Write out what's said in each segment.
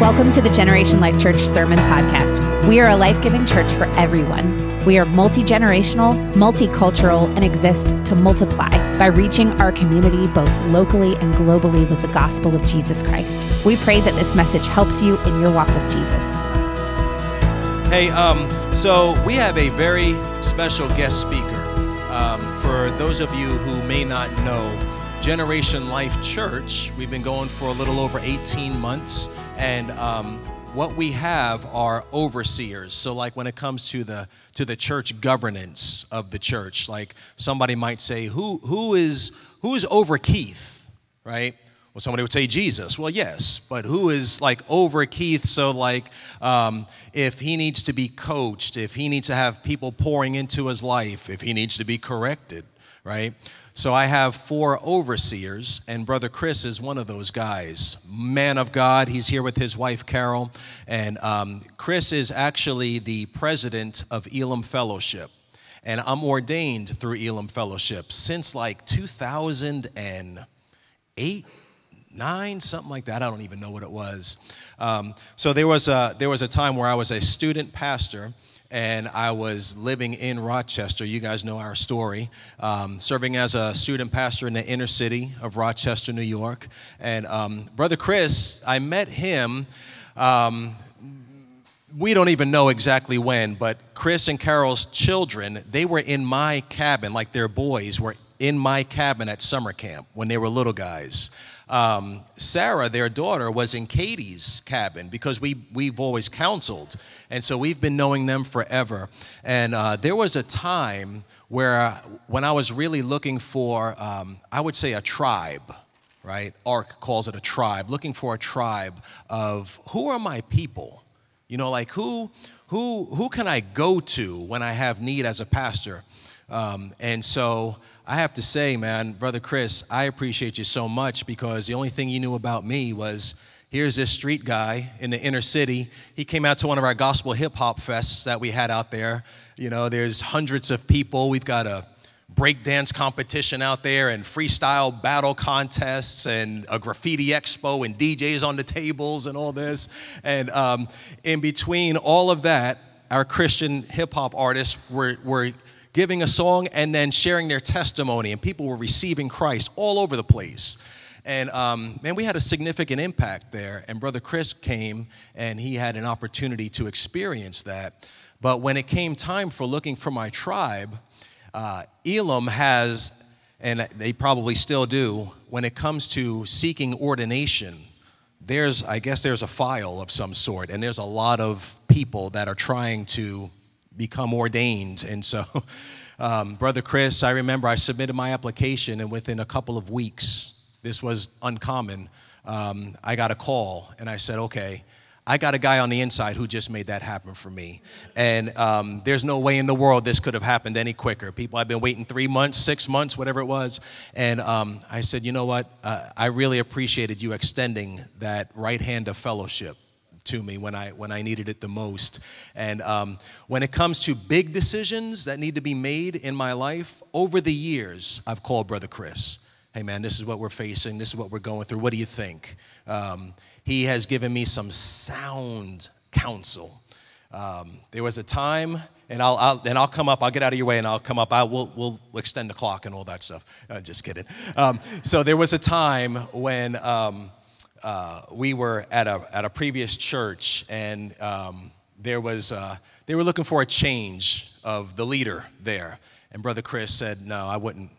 Welcome to the Generation Life Church Sermon Podcast. We are a life giving church for everyone. We are multi generational, multicultural, and exist to multiply by reaching our community both locally and globally with the gospel of Jesus Christ. We pray that this message helps you in your walk with Jesus. Hey, um, so we have a very special guest speaker. Um, for those of you who may not know, Generation Life Church, we've been going for a little over 18 months and um, what we have are overseers. So like when it comes to the to the church governance of the church like somebody might say who who is who is over keith? Right? Well somebody would say jesus. Well yes but who is like over keith? So like um, if he needs to be coached if he needs to have people pouring into his life if he needs to be corrected right so I have four overseers, and Brother Chris is one of those guys. Man of God, he's here with his wife Carol, and um, Chris is actually the president of Elim Fellowship. And I'm ordained through Elim Fellowship since like 2008, nine, something like that. I don't even know what it was. Um, so there was a there was a time where I was a student pastor and I was living in Rochester. You guys know our story. Um, serving as a student pastor in the inner city of Rochester, New York. And um, Brother Chris, I met him. Um, we don't even know exactly when, but Chris and Carol's children, they were in my cabin, like their boys were in my cabin at summer camp when they were little guys um, Sarah, their daughter, was in Katie's cabin because we, we've always counseled. And so we've been knowing them forever. And uh, there was a time where, uh, when I was really looking for, um, I would say, a tribe, right? ARC calls it a tribe, looking for a tribe of who are my people? You know, like who, who, who can I go to when I have need as a pastor? Um, and so I have to say, man, Brother Chris, I appreciate you so much because the only thing you knew about me was here's this street guy in the inner city. He came out to one of our gospel hip hop fests that we had out there. You know, there's hundreds of people. We've got a breakdance competition out there and freestyle battle contests and a graffiti expo and DJs on the tables and all this. And um, in between all of that, our Christian hip hop artists were, were giving a song and then sharing their testimony, and people were receiving Christ all over the place. And um, man, we had a significant impact there. And Brother Chris came and he had an opportunity to experience that. But when it came time for looking for my tribe, uh, Elim has, and they probably still do, when it comes to seeking ordination, there's, I guess, there's a file of some sort, and there's a lot of people that are trying to become ordained. And so, um, Brother Chris, I remember I submitted my application, and within a couple of weeks, this was uncommon, um, I got a call, and I said, okay. I got a guy on the inside who just made that happen for me. And um, there's no way in the world this could have happened any quicker. People have been waiting three months, six months, whatever it was. And um, I said, you know what? Uh, I really appreciated you extending that right hand of fellowship to me when I when I needed it the most. And um, when it comes to big decisions that need to be made in my life, over the years, I've called Brother Chris. Hey man, this is what we're facing. This is what we're going through. What do you think? Um, he has given me some sound counsel. Um, there was a time, and I'll, I'll, and I'll come up. I'll get out of your way, and I'll come up. I will we'll extend the clock and all that stuff. Uh, just kidding. Um, so there was a time when um, uh, we were at a, at a previous church and um, there was, uh, they were looking for a change of the leader there. And Brother Chris said, No, I wouldn't.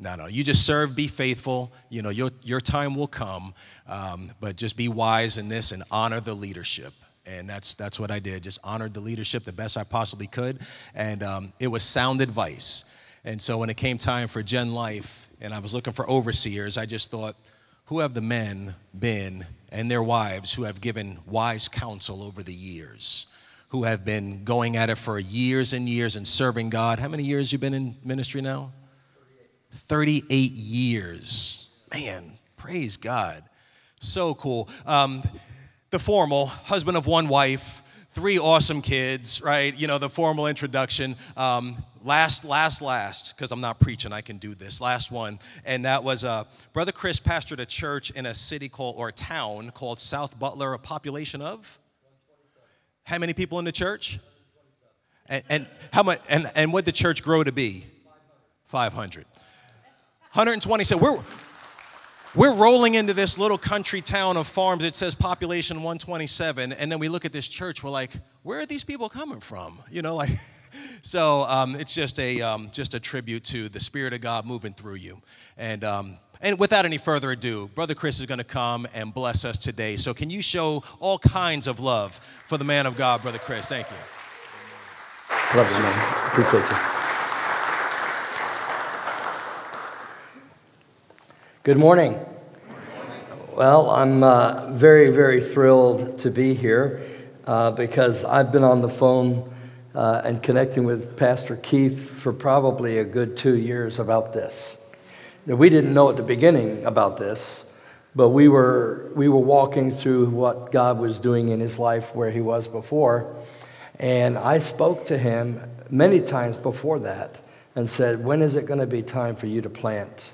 No, no, you just serve, be faithful. You know, your, your time will come, um, but just be wise in this and honor the leadership. And that's, that's what I did, just honored the leadership the best I possibly could. And um, it was sound advice. And so when it came time for Gen Life and I was looking for overseers, I just thought, who have the men been and their wives who have given wise counsel over the years, who have been going at it for years and years and serving God? How many years you been in ministry now? 38, 38 years. Man, praise God. So cool. Um, the formal husband of one wife, three awesome kids, right? You know, the formal introduction. Um, last, last, last, because I'm not preaching, I can do this. Last one, and that was uh, Brother Chris pastored a church in a city called or town called South Butler, a population of. How many people in the church? And, and how much? And and what did the church grow to be? 500. 120. So we're we're rolling into this little country town of farms. It says population 127, and then we look at this church. We're like, where are these people coming from? You know, like. So um, it's just a um, just a tribute to the Spirit of God moving through you, and um, and without any further ado, Brother Chris is going to come and bless us today. So can you show all kinds of love for the man of God, Brother Chris? Thank you. Love you, man. Appreciate you. Good morning. Well, I'm uh, very, very thrilled to be here uh, because I've been on the phone uh, and connecting with Pastor Keith for probably a good two years about this. Now, we didn't know at the beginning about this, but we were, we were walking through what God was doing in his life where he was before. And I spoke to him many times before that and said, When is it going to be time for you to plant?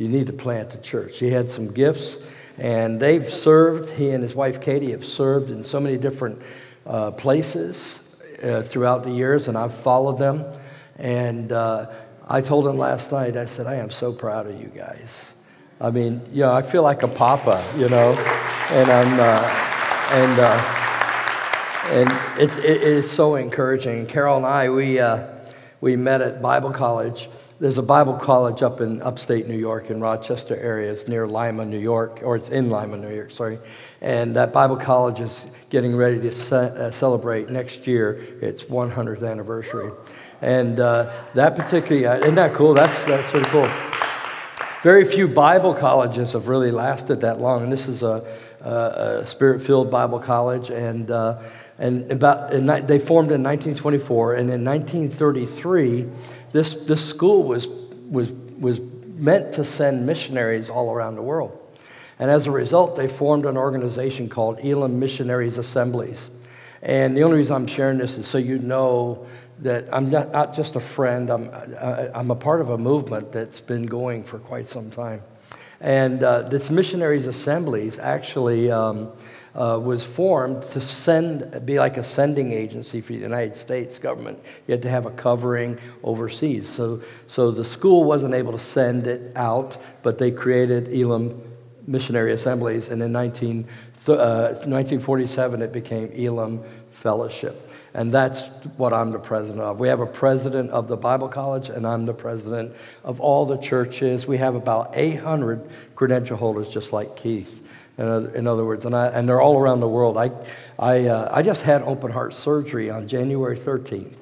You need to plant a church. He had some gifts, and they've served. He and his wife Katie have served in so many different uh, places uh, throughout the years, and I've followed them. And uh, I told him last night, I said, I am so proud of you guys. I mean, you know, I feel like a papa, you know, and I'm, uh, and, uh, and it's, it is so encouraging. Carol and I, we, uh, we met at Bible college there's a Bible college up in upstate New York in Rochester area. It's near Lima, New York, or it's in Lima, New York, sorry. And that Bible college is getting ready to ce- uh, celebrate next year its 100th anniversary. And uh, that particular, isn't that cool? That's, that's really cool. Very few Bible colleges have really lasted that long. And this is a, a, a spirit filled Bible college. And, uh, and about, and they formed in 1924. And in 1933, this, this school was, was, was meant to send missionaries all around the world. And as a result, they formed an organization called Elim Missionaries Assemblies. And the only reason I'm sharing this is so you know that I'm not, not just a friend, I'm, I'm a part of a movement that's been going for quite some time. And uh, this Missionaries Assemblies actually um, uh, was formed to send, be like a sending agency for the United States government. You had to have a covering overseas. So, so the school wasn't able to send it out, but they created Elim Missionary Assemblies, and in 19, uh, 1947 it became Elim Fellowship. And that's what I'm the president of. We have a president of the Bible College, and I'm the president of all the churches. We have about 800 credential holders, just like Keith in other, words, and, I, and they're all around the world. I, I, uh, I just had open heart surgery on January 13th,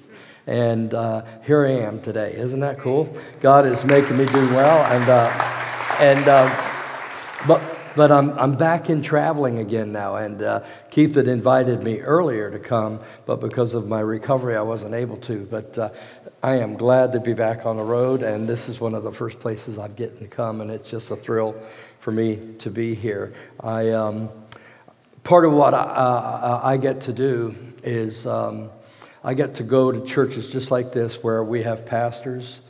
and uh, here I am today. Isn't that cool? God is making me do well, and, uh, and uh, but, but I'm, I'm back in traveling again now, and uh, Keith had invited me earlier to come, but because of my recovery, I wasn't able to. But uh, I am glad to be back on the road, and this is one of the first places I've getting to come, and it's just a thrill for me to be here. I, um, part of what I, uh, I, get to do is um, I get to go to churches just like this where we have pastors.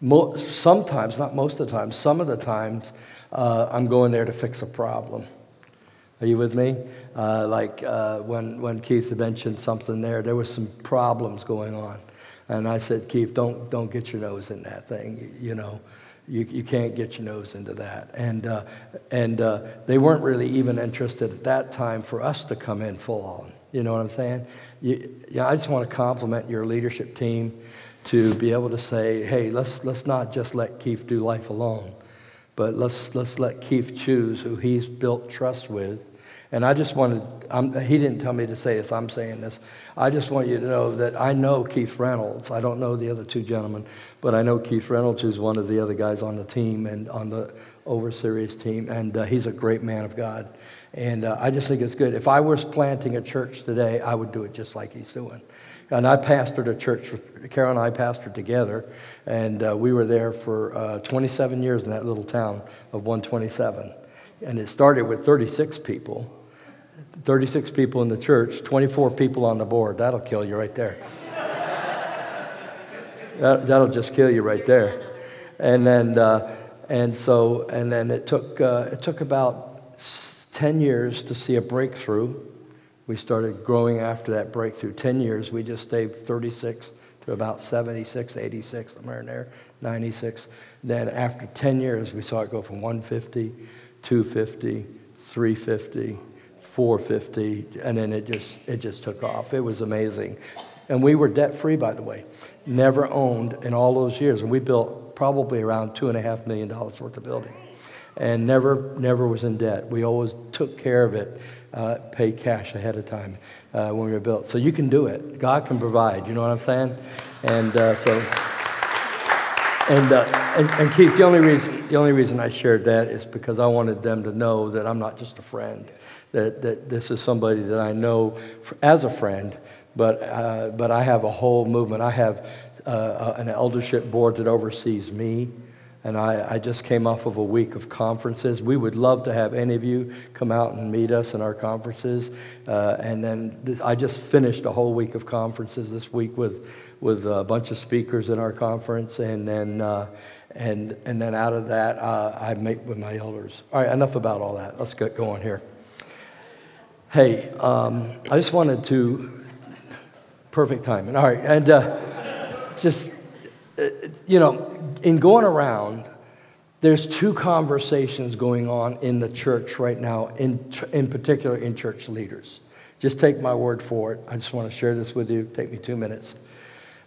Mo- sometimes, not most of the time, some of the times, uh, I'm going there to fix a problem. Are you with me? Uh, like uh, when, when Keith mentioned something there, there was some problems going on. And I said, Keith, don't, don't get your nose in that thing, you, you know you, you can't get your nose into that. And, uh, and uh, they weren't really even interested at that time for us to come in full on. You know what I'm saying? You, you know, I just want to compliment your leadership team to be able to say, hey, let's, let's not just let Keith do life alone, but let's, let's let Keith choose who he's built trust with and I just wanted, I'm, he didn't tell me to say this, I'm saying this. I just want you to know that I know Keith Reynolds. I don't know the other two gentlemen, but I know Keith Reynolds, who's one of the other guys on the team and on the overseers team, and uh, he's a great man of God. And uh, I just think it's good. If I was planting a church today, I would do it just like he's doing. And I pastored a church, Carol and I pastored together, and uh, we were there for uh, 27 years in that little town of 127. And it started with 36 people 36 people in the church, 24 people on the board. That'll kill you right there. that, that'll just kill you right there. And then, uh, and so, and then it took, uh, it took about 10 years to see a breakthrough. We started growing after that breakthrough. 10 years, we just stayed 36 to about 76, 86, somewhere in there, 96. Then after 10 years, we saw it go from 150, 250, 350, 450, and then it just, it just took off. It was amazing. And we were debt free, by the way. Never owned in all those years. And we built probably around $2.5 million worth of building. And never, never was in debt. We always took care of it, uh, paid cash ahead of time uh, when we were built. So you can do it. God can provide. You know what I'm saying? And uh, so. And, uh, and, and, Keith, the only, reason, the only reason I shared that is because I wanted them to know that I'm not just a friend, that, that this is somebody that I know as a friend, but, uh, but I have a whole movement. I have uh, an eldership board that oversees me, and I, I, just came off of a week of conferences. We would love to have any of you come out and meet us in our conferences. Uh, and then th- I just finished a whole week of conferences this week with with a bunch of speakers in our conference, and then uh, and and then out of that, uh, I meet with my elders. All right, enough about all that. Let's get going here. Hey, um, I just wanted to perfect timing. All right, and uh, just uh, you know, in going around. There's two conversations going on in the church right now, in, in particular in church leaders. Just take my word for it. I just want to share this with you. Take me two minutes.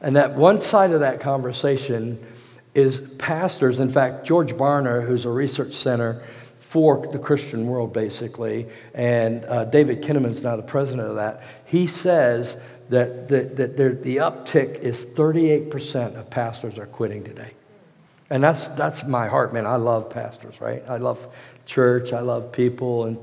And that one side of that conversation is pastors. In fact, George Barna, who's a research center for the Christian world, basically, and uh, David Kinnaman's now the president of that, he says that, that, that the uptick is 38% of pastors are quitting today. And that's, that's my heart, man. I love pastors, right? I love church, I love people, and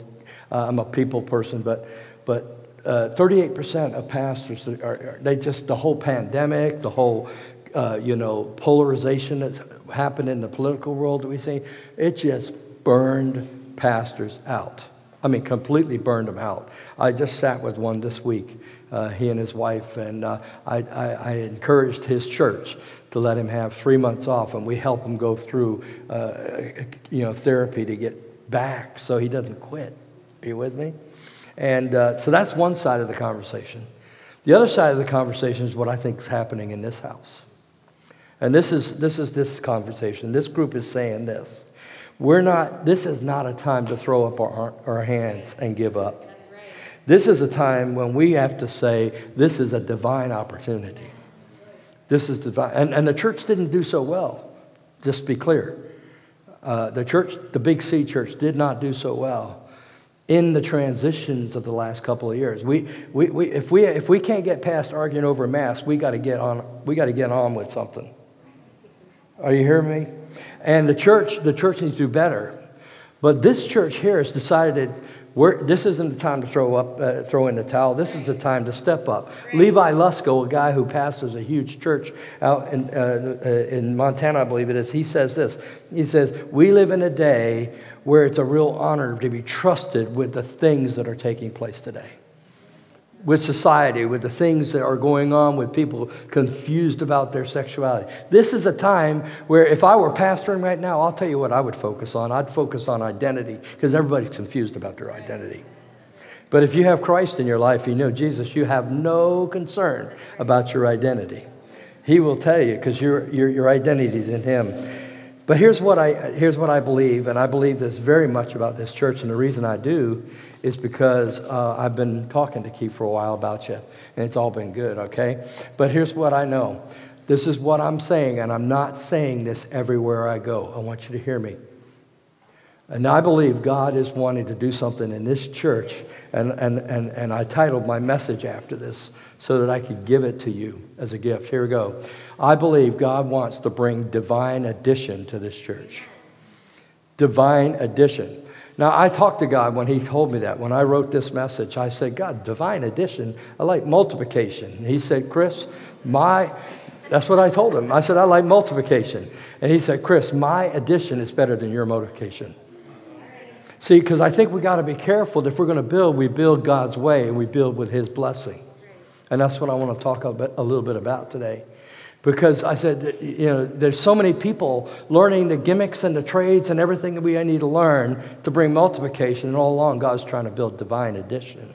uh, I'm a people person, but, but 38% uh, of pastors are, they just, the whole pandemic, the whole, uh, you know, polarization that happened in the political world that we see, it just burned pastors out. I mean, completely burned them out. I just sat with one this week, uh, he and his wife, and uh, I, I, I, encouraged his church to let him have three months off, and we help him go through, uh, you know, therapy to get back so he doesn't quit. Are you with me? And uh, so that's one side of the conversation. The other side of the conversation is what I think is happening in this house. And this is this, is this conversation. This group is saying this. We're not, this is not a time to throw up our, our hands and give up. This is a time when we have to say, this is a divine opportunity. This is divine. And, and the church didn't do so well, just to be clear. Uh, the church, the Big C church, did not do so well in the transitions of the last couple of years. We, we, we, if, we, if we can't get past arguing over masks, we got to get on, we got to get on with something. Are you hearing me? And the church, the church needs to do better. But this church here has decided we're, this isn't the time to throw up, uh, throw in the towel. This is the time to step up. Levi Lusko, a guy who pastors a huge church out in, uh, uh, in Montana, I believe it is, he says this. He says, "We live in a day where it's a real honor to be trusted with the things that are taking place today. With society, with the things that are going on, with people confused about their sexuality. This is a time where, if I were pastoring right now, I'll tell you what I would focus on. I'd focus on identity because everybody's confused about their identity. But if you have Christ in your life, you know Jesus, you have no concern about your identity. He will tell you because your, your, your identity is in Him. But here's what, I, here's what I believe, and I believe this very much about this church, and the reason I do is because uh, I've been talking to Keith for a while about you, and it's all been good, okay? But here's what I know. This is what I'm saying, and I'm not saying this everywhere I go. I want you to hear me. And I believe God is wanting to do something in this church, and, and, and, and I titled my message after this so that I could give it to you as a gift. Here we go. I believe God wants to bring divine addition to this church. Divine addition. Now, I talked to God when He told me that. When I wrote this message, I said, God, divine addition, I like multiplication. And he said, Chris, my, that's what I told him. I said, I like multiplication. And he said, Chris, my addition is better than your multiplication. See, because I think we got to be careful. That if we're going to build, we build God's way and we build with His blessing. And that's what I want to talk a, bit, a little bit about today. Because I said, you know, there's so many people learning the gimmicks and the trades and everything that we need to learn to bring multiplication, and all along God's trying to build divine addition.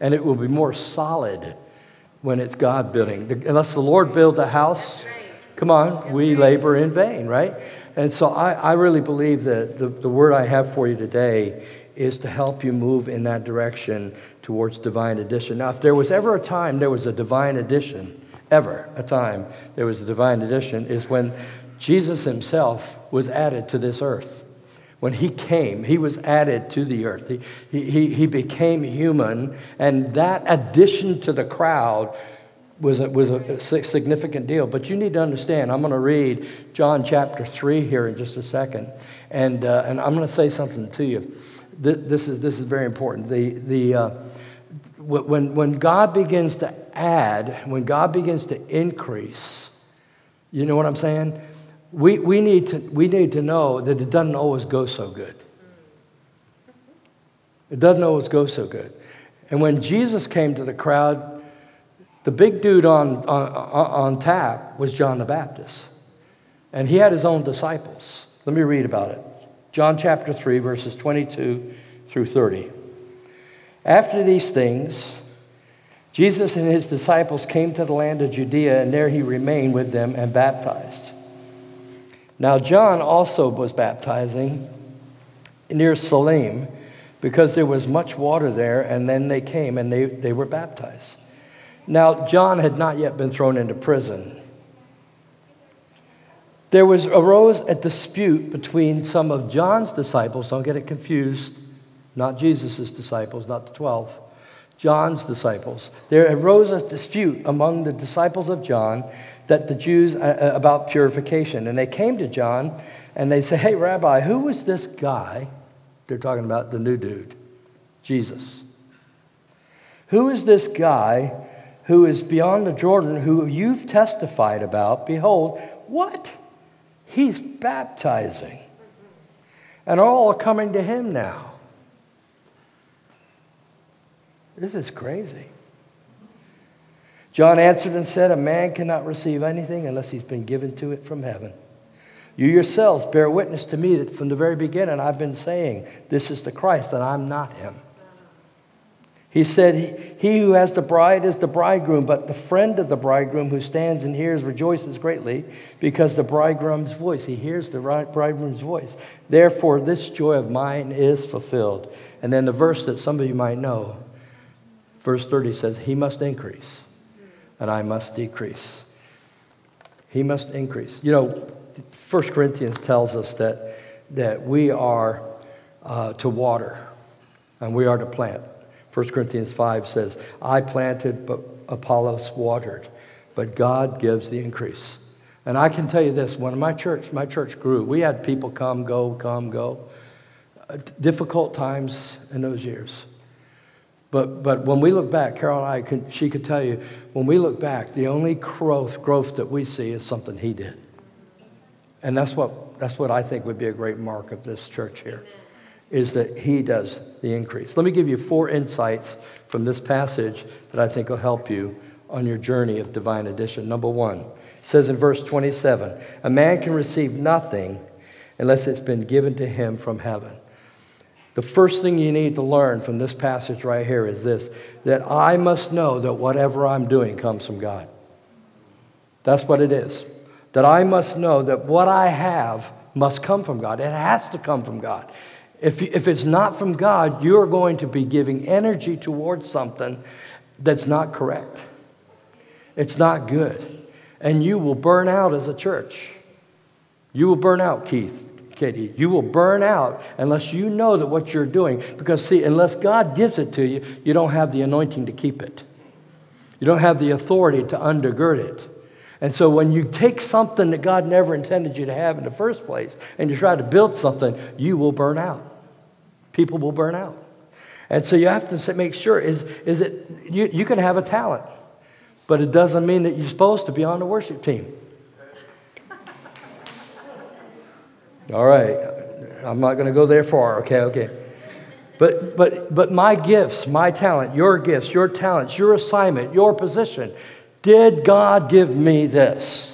And it will be more solid when it's God building. Unless the Lord build the house, come on, we labor in vain, right? And so I, I really believe that the, the word I have for you today is to help you move in that direction towards divine addition. Now, if there was ever a time there was a divine addition, ever a time there was a divine addition, is when Jesus himself was added to this earth. When he came, he was added to the earth. He, he, he became human, and that addition to the crowd was a, was a significant deal. But you need to understand, I'm going to read John chapter 3 here in just a second, and, uh, and I'm going to say something to you. This, this, is, this is very important. The, the, uh, when, when God begins to add, when God begins to increase, you know what I'm saying? We, we, need to, we need to know that it doesn't always go so good. It doesn't always go so good. And when Jesus came to the crowd, the big dude on, on, on tap was John the Baptist. And he had his own disciples. Let me read about it. John chapter 3, verses 22 through 30. After these things, Jesus and his disciples came to the land of Judea, and there he remained with them and baptized. Now, John also was baptizing near Salim because there was much water there, and then they came and they, they were baptized. Now, John had not yet been thrown into prison. There was arose a dispute between some of John's disciples, don't get it confused, not Jesus' disciples, not the 12, John's disciples. There arose a dispute among the disciples of John that the Jews uh, uh, about purification. And they came to John and they say, Hey, Rabbi, who was this guy? They're talking about the new dude, Jesus. Who is this guy who is beyond the Jordan, who you've testified about? Behold, what? He's baptizing. And all are coming to him now. This is crazy. John answered and said, A man cannot receive anything unless he's been given to it from heaven. You yourselves bear witness to me that from the very beginning I've been saying, This is the Christ, and I'm not him. He said, He who has the bride is the bridegroom, but the friend of the bridegroom who stands and hears rejoices greatly because the bridegroom's voice, he hears the bridegroom's voice. Therefore, this joy of mine is fulfilled. And then the verse that some of you might know Verse 30 says, He must increase, and I must decrease. He must increase. You know, 1 Corinthians tells us that, that we are uh, to water and we are to plant. 1 Corinthians 5 says, I planted, but Apollos watered, but God gives the increase. And I can tell you this when my church, my church grew, we had people come, go, come, go. Uh, difficult times in those years. But, but when we look back, Carol and I, she could tell you, when we look back, the only growth, growth that we see is something he did. And that's what, that's what I think would be a great mark of this church here, is that he does the increase. Let me give you four insights from this passage that I think will help you on your journey of divine addition. Number one, it says in verse 27, a man can receive nothing unless it's been given to him from heaven. The first thing you need to learn from this passage right here is this that I must know that whatever I'm doing comes from God. That's what it is. That I must know that what I have must come from God. It has to come from God. If, if it's not from God, you're going to be giving energy towards something that's not correct. It's not good. And you will burn out as a church. You will burn out, Keith. Katie. You will burn out unless you know that what you're doing, because see, unless God gives it to you, you don't have the anointing to keep it. You don't have the authority to undergird it. And so when you take something that God never intended you to have in the first place and you try to build something, you will burn out. People will burn out. And so you have to make sure is, is it, you, you can have a talent, but it doesn't mean that you're supposed to be on the worship team. All right. I'm not going to go there far, okay, okay. But, but, but my gifts, my talent, your gifts, your talents, your assignment, your position, did God give me this?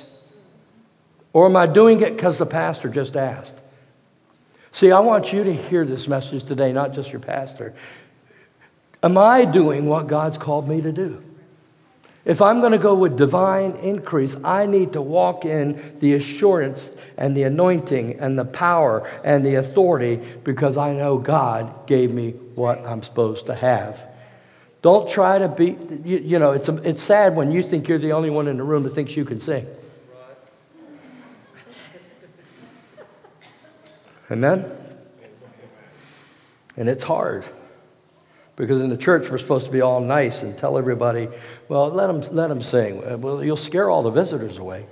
Or am I doing it because the pastor just asked? See, I want you to hear this message today, not just your pastor. Am I doing what God's called me to do? If I'm going to go with divine increase, I need to walk in the assurance and the anointing and the power and the authority because I know God gave me what I'm supposed to have. Don't try to be, you, you know, it's, it's sad when you think you're the only one in the room that thinks you can sing. Amen? And it's hard. Because in the church, we're supposed to be all nice and tell everybody, well, let them, let them sing. Uh, well, you'll scare all the visitors away.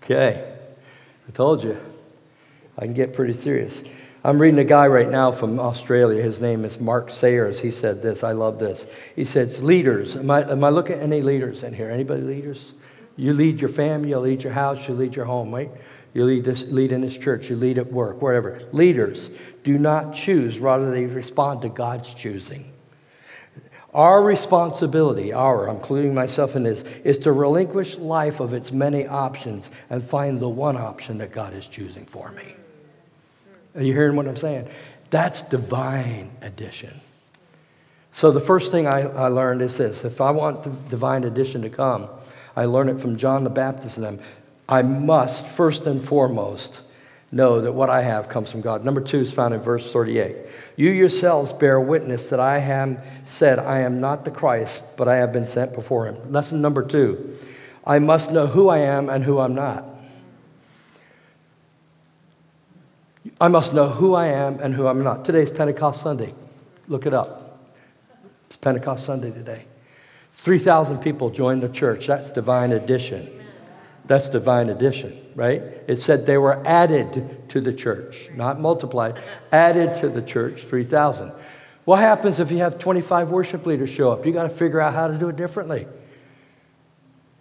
Okay. I told you. I can get pretty serious. I'm reading a guy right now from Australia. His name is Mark Sayers. He said this. I love this. He says, Leaders. Am I, am I looking at any leaders in here? Anybody leaders? You lead your family, you lead your house, you lead your home, right? You lead, this, lead in this church, you lead at work, wherever. Leaders do not choose, rather, they respond to God's choosing. Our responsibility, our, including myself in this, is to relinquish life of its many options and find the one option that God is choosing for me. Are you hearing what I'm saying? That's divine addition. So the first thing I, I learned is this if I want the divine addition to come, I learned it from John the Baptist and them. I must, first and foremost, know that what I have comes from God. Number two is found in verse 38. You yourselves bear witness that I have said, I am not the Christ, but I have been sent before him. Lesson number two I must know who I am and who I'm not. I must know who I am and who I'm not. Today's Pentecost Sunday. Look it up. It's Pentecost Sunday today. 3,000 people joined the church. That's divine addition. That's divine addition, right? It said they were added to the church, not multiplied, added to the church, 3,000. What happens if you have 25 worship leaders show up? You got to figure out how to do it differently.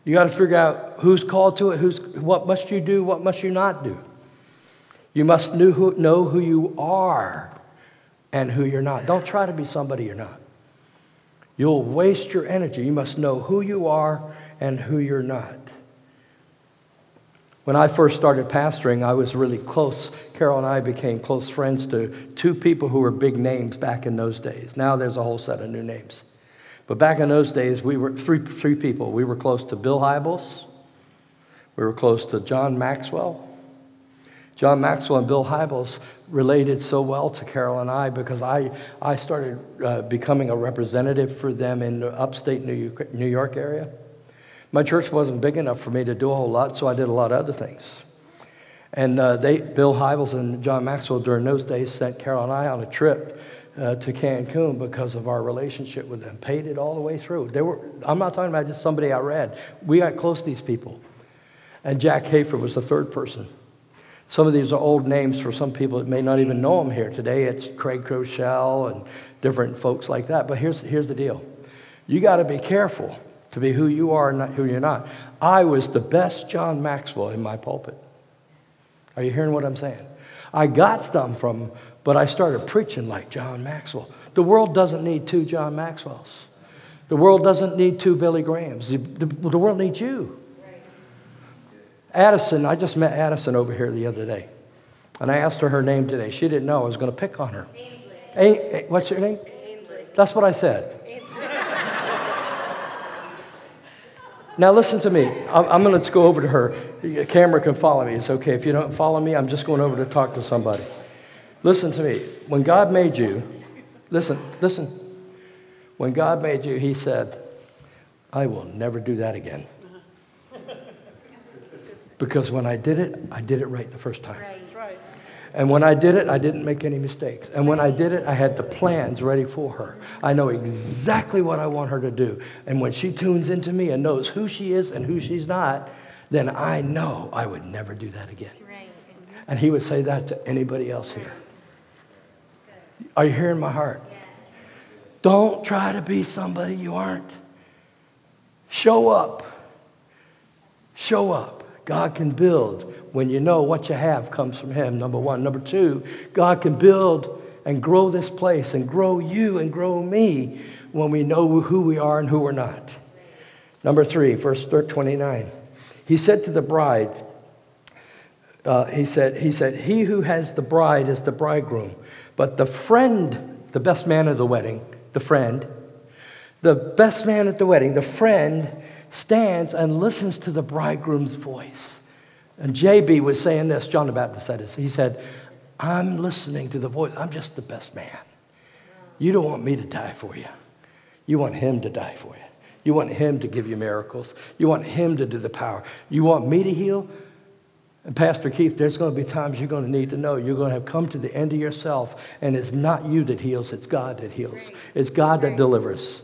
You got to figure out who's called to it, who's, what must you do, what must you not do. You must know who, know who you are and who you're not. Don't try to be somebody you're not. You'll waste your energy. You must know who you are and who you're not. When I first started pastoring, I was really close. Carol and I became close friends to two people who were big names back in those days. Now there's a whole set of new names. But back in those days, we were three, three people. We were close to Bill Hybels. We were close to John Maxwell. John Maxwell and Bill Hybels related so well to Carol and I because I, I started uh, becoming a representative for them in the upstate New York, New York area. My church wasn't big enough for me to do a whole lot, so I did a lot of other things. And uh, they, Bill Hybels and John Maxwell during those days sent Carol and I on a trip uh, to Cancun because of our relationship with them. Paid it all the way through. They were, I'm not talking about just somebody I read. We got close to these people. And Jack Hayford was the third person. Some of these are old names for some people that may not even know them here today. It's Craig Groeschel and different folks like that. But here's, here's the deal you got to be careful to be who you are and not who you're not. I was the best John Maxwell in my pulpit. Are you hearing what I'm saying? I got some from, but I started preaching like John Maxwell. The world doesn't need two John Maxwells. The world doesn't need two Billy Grahams. The, the, the world needs you. Addison, I just met Addison over here the other day. And I asked her her name today. She didn't know I was going to pick on her. A- what's your name? Ainsley. That's what I said. Now, listen to me. I'm, I'm going to go over to her. The camera can follow me. It's okay. If you don't follow me, I'm just going over to talk to somebody. Listen to me. When God made you, listen, listen. When God made you, He said, I will never do that again. Because when I did it, I did it right the first time. Right. And when I did it, I didn't make any mistakes. And when I did it, I had the plans ready for her. I know exactly what I want her to do. And when she tunes into me and knows who she is and who she's not, then I know I would never do that again. And he would say that to anybody else here. Are you hearing my heart? Don't try to be somebody you aren't. Show up. Show up. God can build when you know what you have comes from Him, number one. Number two, God can build and grow this place and grow you and grow me when we know who we are and who we're not. Number three, verse 29. He said to the bride, uh, he, said, he said, He who has the bride is the bridegroom, but the friend, the best man at the wedding, the friend, the best man at the wedding, the friend, stands and listens to the bridegroom's voice. And JB was saying this, John the Baptist said this. He said, I'm listening to the voice. I'm just the best man. You don't want me to die for you. You want him to die for you. You want him to give you miracles. You want him to do the power. You want me to heal? And Pastor Keith, there's going to be times you're going to need to know you're going to have come to the end of yourself, and it's not you that heals, it's God that heals. It's God that delivers.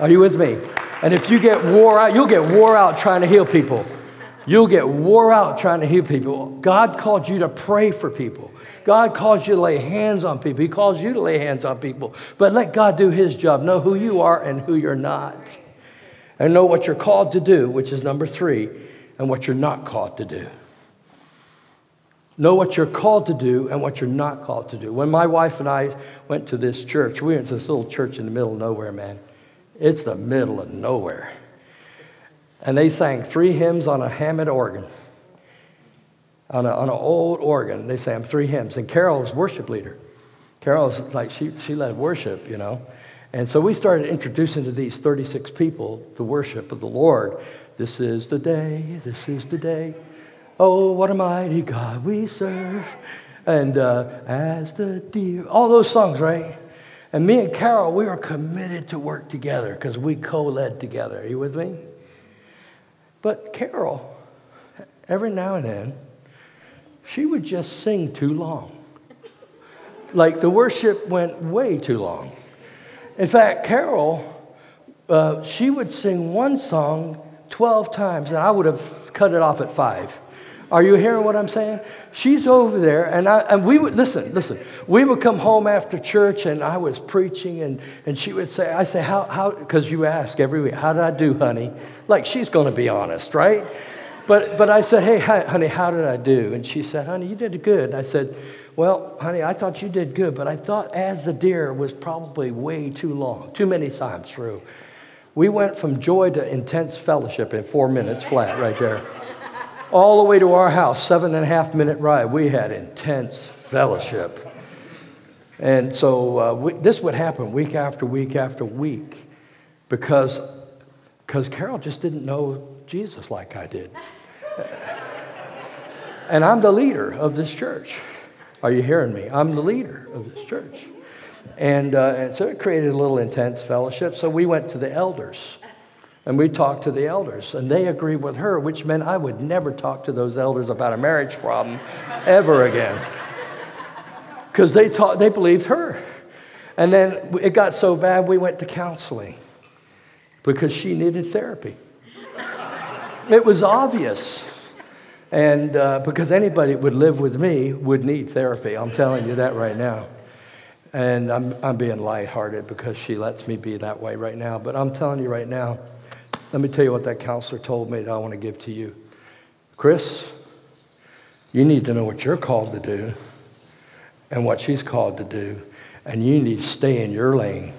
Are you with me? And if you get wore out, you'll get wore out trying to heal people. You'll get wore out trying to heal people. God called you to pray for people. God calls you to lay hands on people. He calls you to lay hands on people. But let God do His job. Know who you are and who you're not. And know what you're called to do, which is number three, and what you're not called to do. Know what you're called to do and what you're not called to do. When my wife and I went to this church, we went to this little church in the middle of nowhere, man. It's the middle of nowhere. And they sang three hymns on a Hammond organ, on, a, on an old organ. They sang three hymns. And Carol was worship leader. Carol's like, she, she led worship, you know. And so we started introducing to these 36 people the worship of the Lord. This is the day, this is the day. Oh, what a mighty God we serve. And uh, as the deer, all those songs, right? And me and Carol, we were committed to work together because we co led together. Are you with me? But Carol, every now and then, she would just sing too long. Like the worship went way too long. In fact, Carol, uh, she would sing one song 12 times, and I would have cut it off at five. Are you hearing what I'm saying? She's over there, and, I, and we would, listen, listen, we would come home after church, and I was preaching, and, and she would say, I say, how, how, because you ask every week, how did I do, honey? Like she's going to be honest, right? But, but I said, hey, honey, how did I do? And she said, honey, you did good. And I said, well, honey, I thought you did good, but I thought as the deer was probably way too long, too many times through. We went from joy to intense fellowship in four minutes flat right there all the way to our house, seven and a half minute ride. We had intense fellowship. And so uh, we, this would happen week after week after week because because Carol just didn't know Jesus like I did. and I'm the leader of this church. Are you hearing me? I'm the leader of this church. And, uh, and so it created a little intense fellowship. So we went to the elders. And we talked to the elders, and they agreed with her, which meant I would never talk to those elders about a marriage problem ever again. Because they, they believed her. And then it got so bad, we went to counseling because she needed therapy. it was obvious. And uh, because anybody that would live with me would need therapy. I'm telling you that right now. And I'm, I'm being lighthearted because she lets me be that way right now. But I'm telling you right now, let me tell you what that counselor told me that I want to give to you. Chris, you need to know what you're called to do and what she's called to do. And you need to stay in your lane.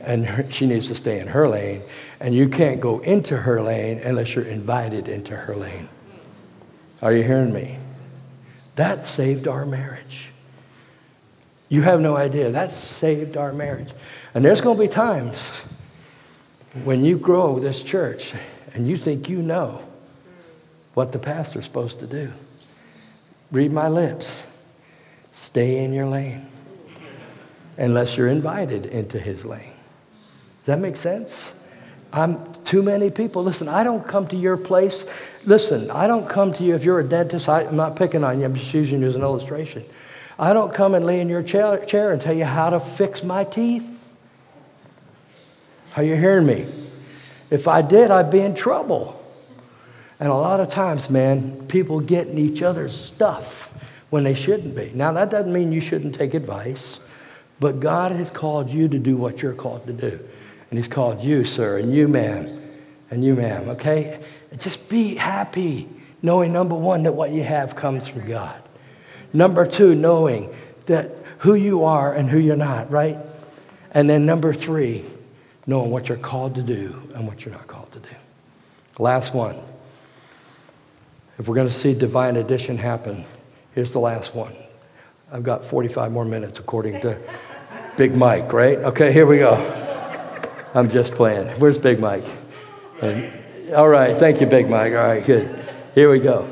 And she needs to stay in her lane. And you can't go into her lane unless you're invited into her lane. Are you hearing me? That saved our marriage. You have no idea. That saved our marriage. And there's going to be times when you grow this church and you think you know what the pastor's supposed to do, read my lips. Stay in your lane unless you're invited into his lane. Does that make sense? I'm too many people. Listen, I don't come to your place. Listen, I don't come to you if you're a dentist. I, am not picking on you. I'm just using you as an illustration. I don't come and lay in your chair, chair and tell you how to fix my teeth. Are you hearing me? If I did, I'd be in trouble. And a lot of times, man, people get in each other's stuff when they shouldn't be. Now, that doesn't mean you shouldn't take advice, but God has called you to do what you're called to do. And He's called you, sir, and you, ma'am, and you, ma'am, okay? Just be happy. knowing number one, that what you have comes from God. Number two, knowing that who you are and who you're not, right? And then number three, knowing what you're called to do and what you're not called to do. Last one. If we're going to see divine addition happen, here's the last one. I've got 45 more minutes according to Big Mike, right? Okay, here we go. I'm just playing. Where's Big Mike? And, all right, thank you, Big Mike. All right, good. Here we go.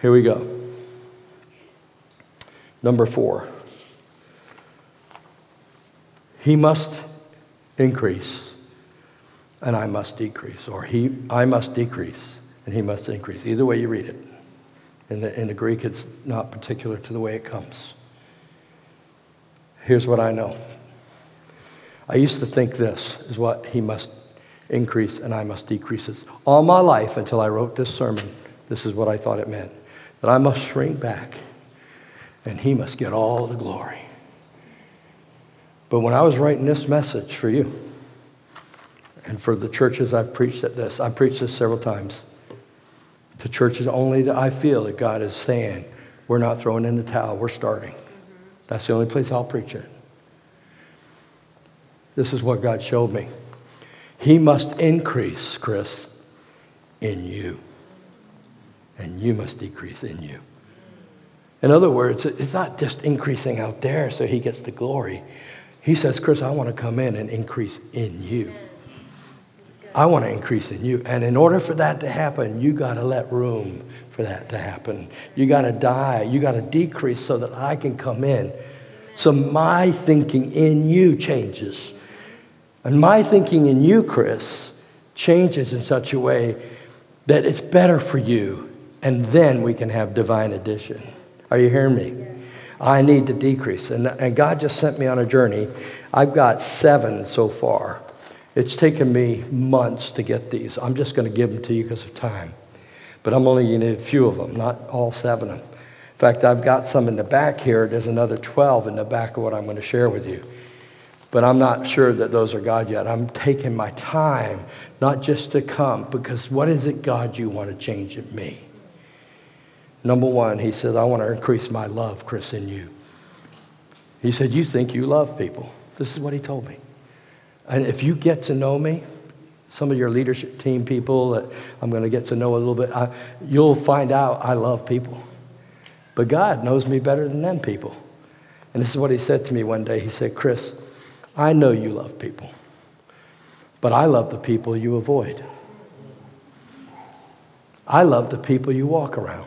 Here we go. Number four. He must increase and I must decrease, or he, I must decrease and he must increase. Either way you read it. In the, in the Greek, it's not particular to the way it comes. Here's what I know. I used to think this is what he must increase and I must decrease. All my life until I wrote this sermon. This is what I thought it meant that I must shrink back and he must get all the glory. But when I was writing this message for you and for the churches I've preached at this, I've preached this several times. To churches only that I feel that God is saying, we're not throwing in the towel, we're starting. That's the only place I'll preach it. This is what God showed me. He must increase, Chris, in you. And you must decrease in you. In other words, it's not just increasing out there so he gets the glory. He says, Chris, I want to come in and increase in you. I want to increase in you. And in order for that to happen, you got to let room for that to happen. You got to die. You got to decrease so that I can come in. So my thinking in you changes. And my thinking in you, Chris, changes in such a way that it's better for you. And then we can have divine addition. Are you hearing me? I need to decrease. And, and God just sent me on a journey. I've got seven so far. It's taken me months to get these. I'm just going to give them to you because of time. But I'm only going to need a few of them, not all seven of them. In fact, I've got some in the back here. There's another 12 in the back of what I'm going to share with you. But I'm not sure that those are God yet. I'm taking my time, not just to come, because what is it, God, you want to change in me? Number one, he says, I want to increase my love, Chris, in you. He said, You think you love people. This is what he told me. And if you get to know me, some of your leadership team people that I'm going to get to know a little bit, I, you'll find out I love people. But God knows me better than them people. And this is what he said to me one day. He said, Chris, I know you love people, but I love the people you avoid. I love the people you walk around.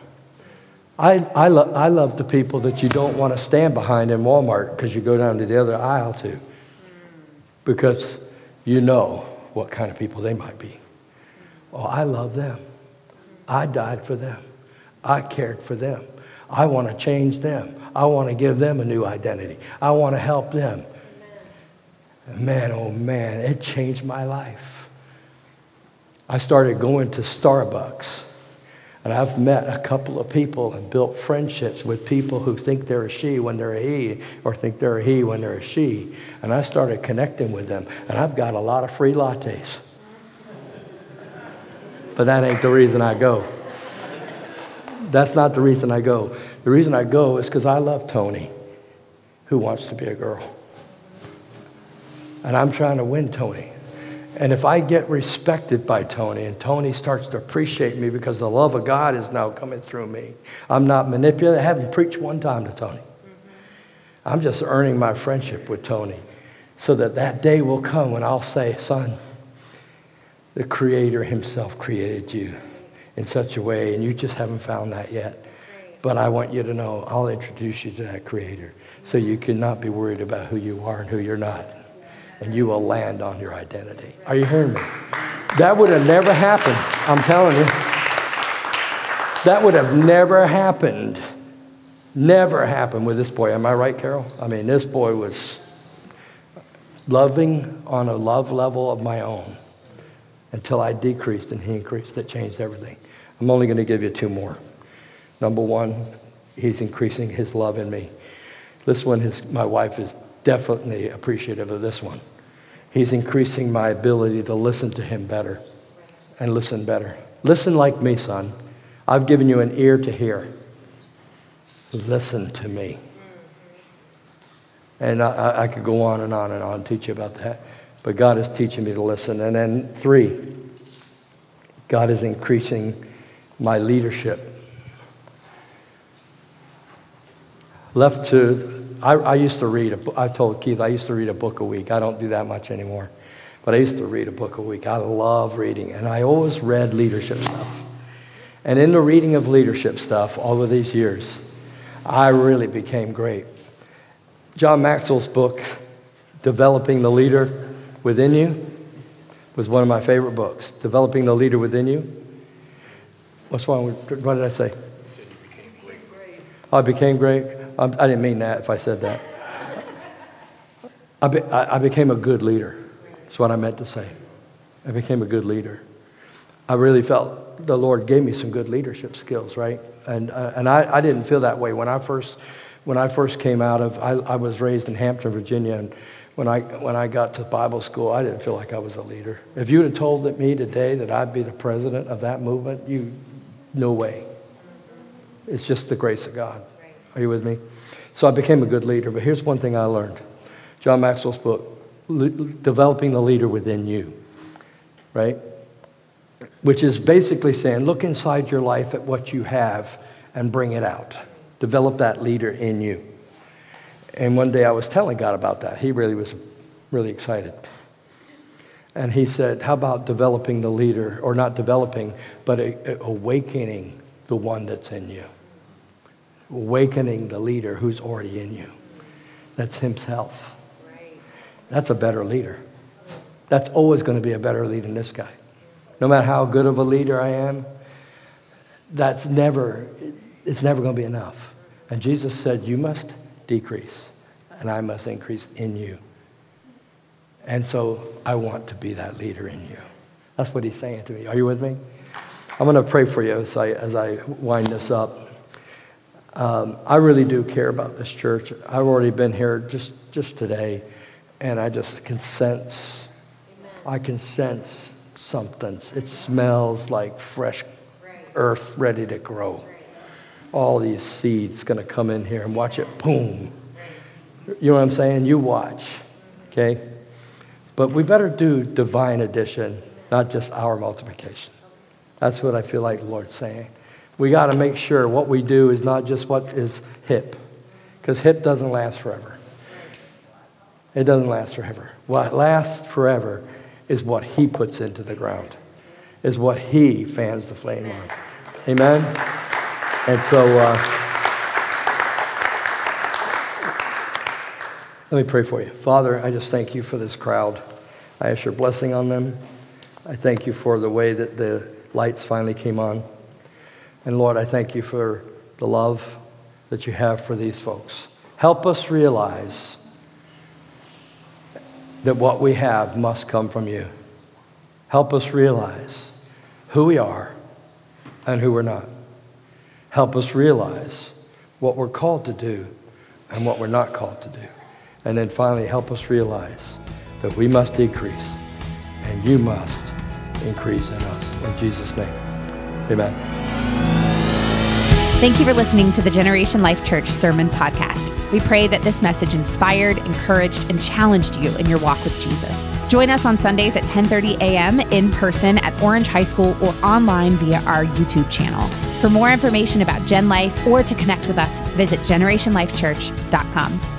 I, I, lo- I love the people that you don't want to stand behind in Walmart because you go down to the other aisle to. Because you know what kind of people they might be. Oh, I love them. I died for them. I cared for them. I want to change them. I want to give them a new identity. I want to help them. Man, oh man, it changed my life. I started going to Starbucks and I've met a couple of people and built friendships with people who think they're a she when they're a he, or think they're a he when they're a she. And I started connecting with them. And I've got a lot of free lattes. But that ain't the reason I go. That's not the reason I go. The reason I go is because I love Tony, who wants to be a girl. And I'm trying to win Tony. And if I get respected by Tony and Tony starts to appreciate me because the love of God is now coming through me, I'm not manipulated. I haven't preached one time to Tony. Mm-hmm. I'm just earning my friendship with Tony so that that day will come when I'll say, son, the Creator Himself created you in such a way, and you just haven't found that yet. But I want you to know I'll introduce you to that Creator so you cannot be worried about who you are and who you're not and you will land on your identity. Are you hearing me? That would have never happened. I'm telling you. That would have never happened. Never happened with this boy. Am I right, Carol? I mean, this boy was loving on a love level of my own until I decreased and he increased. That changed everything. I'm only going to give you two more. Number one, he's increasing his love in me. This one, his, my wife is definitely appreciative of this one. He's increasing my ability to listen to him better and listen better. Listen like me, son. I've given you an ear to hear. Listen to me. And I, I could go on and on and on teach you about that. But God is teaching me to listen. And then three, God is increasing my leadership. Left to, I, I used to read, a, I told Keith I used to read a book a week. I don't do that much anymore. But I used to read a book a week. I love reading. And I always read leadership stuff. And in the reading of leadership stuff all of these years, I really became great. John Maxwell's book, Developing the Leader Within You, was one of my favorite books. Developing the Leader Within You. What's wrong with, what did I say? You said you became great. I became great. I didn't mean that if I said that. I, be, I became a good leader. That's what I meant to say. I became a good leader. I really felt the Lord gave me some good leadership skills, right? And, uh, and I, I didn't feel that way when I first, when I first came out of, I, I was raised in Hampton, Virginia, and when I, when I got to Bible school, I didn't feel like I was a leader. If you had told me today that I'd be the president of that movement, you, no way. It's just the grace of God. Are you with me? So I became a good leader. But here's one thing I learned John Maxwell's book, Developing the Leader Within You, right? Which is basically saying, look inside your life at what you have and bring it out. Develop that leader in you. And one day I was telling God about that. He really was really excited. And he said, How about developing the leader, or not developing, but awakening the one that's in you? Awakening the leader who's already in you. That's himself. That's a better leader. That's always going to be a better leader than this guy. No matter how good of a leader I am, that's never, it's never going to be enough. And Jesus said, You must decrease, and I must increase in you. And so I want to be that leader in you. That's what he's saying to me. Are you with me? I'm going to pray for you as I, as I wind this up. Um, I really do care about this church. I've already been here just, just today, and I just can sense, I can sense something. It smells like fresh earth ready to grow. All these seeds going to come in here and watch it, boom. You know what I'm saying? You watch, okay? But we better do divine addition, not just our multiplication. That's what I feel like the Lord's saying. We got to make sure what we do is not just what is hip, because hip doesn't last forever. It doesn't last forever. What lasts forever is what He puts into the ground, is what He fans the flame on. Amen? And so, uh, let me pray for you. Father, I just thank you for this crowd. I ask your blessing on them. I thank you for the way that the lights finally came on. And Lord, I thank you for the love that you have for these folks. Help us realize that what we have must come from you. Help us realize who we are and who we're not. Help us realize what we're called to do and what we're not called to do. And then finally, help us realize that we must decrease and you must increase in us. In Jesus' name, amen. Thank you for listening to the Generation Life Church Sermon Podcast. We pray that this message inspired, encouraged, and challenged you in your walk with Jesus. Join us on Sundays at 10:30 a.m. in person at Orange High School or online via our YouTube channel. For more information about Gen Life or to connect with us, visit generationlifechurch.com.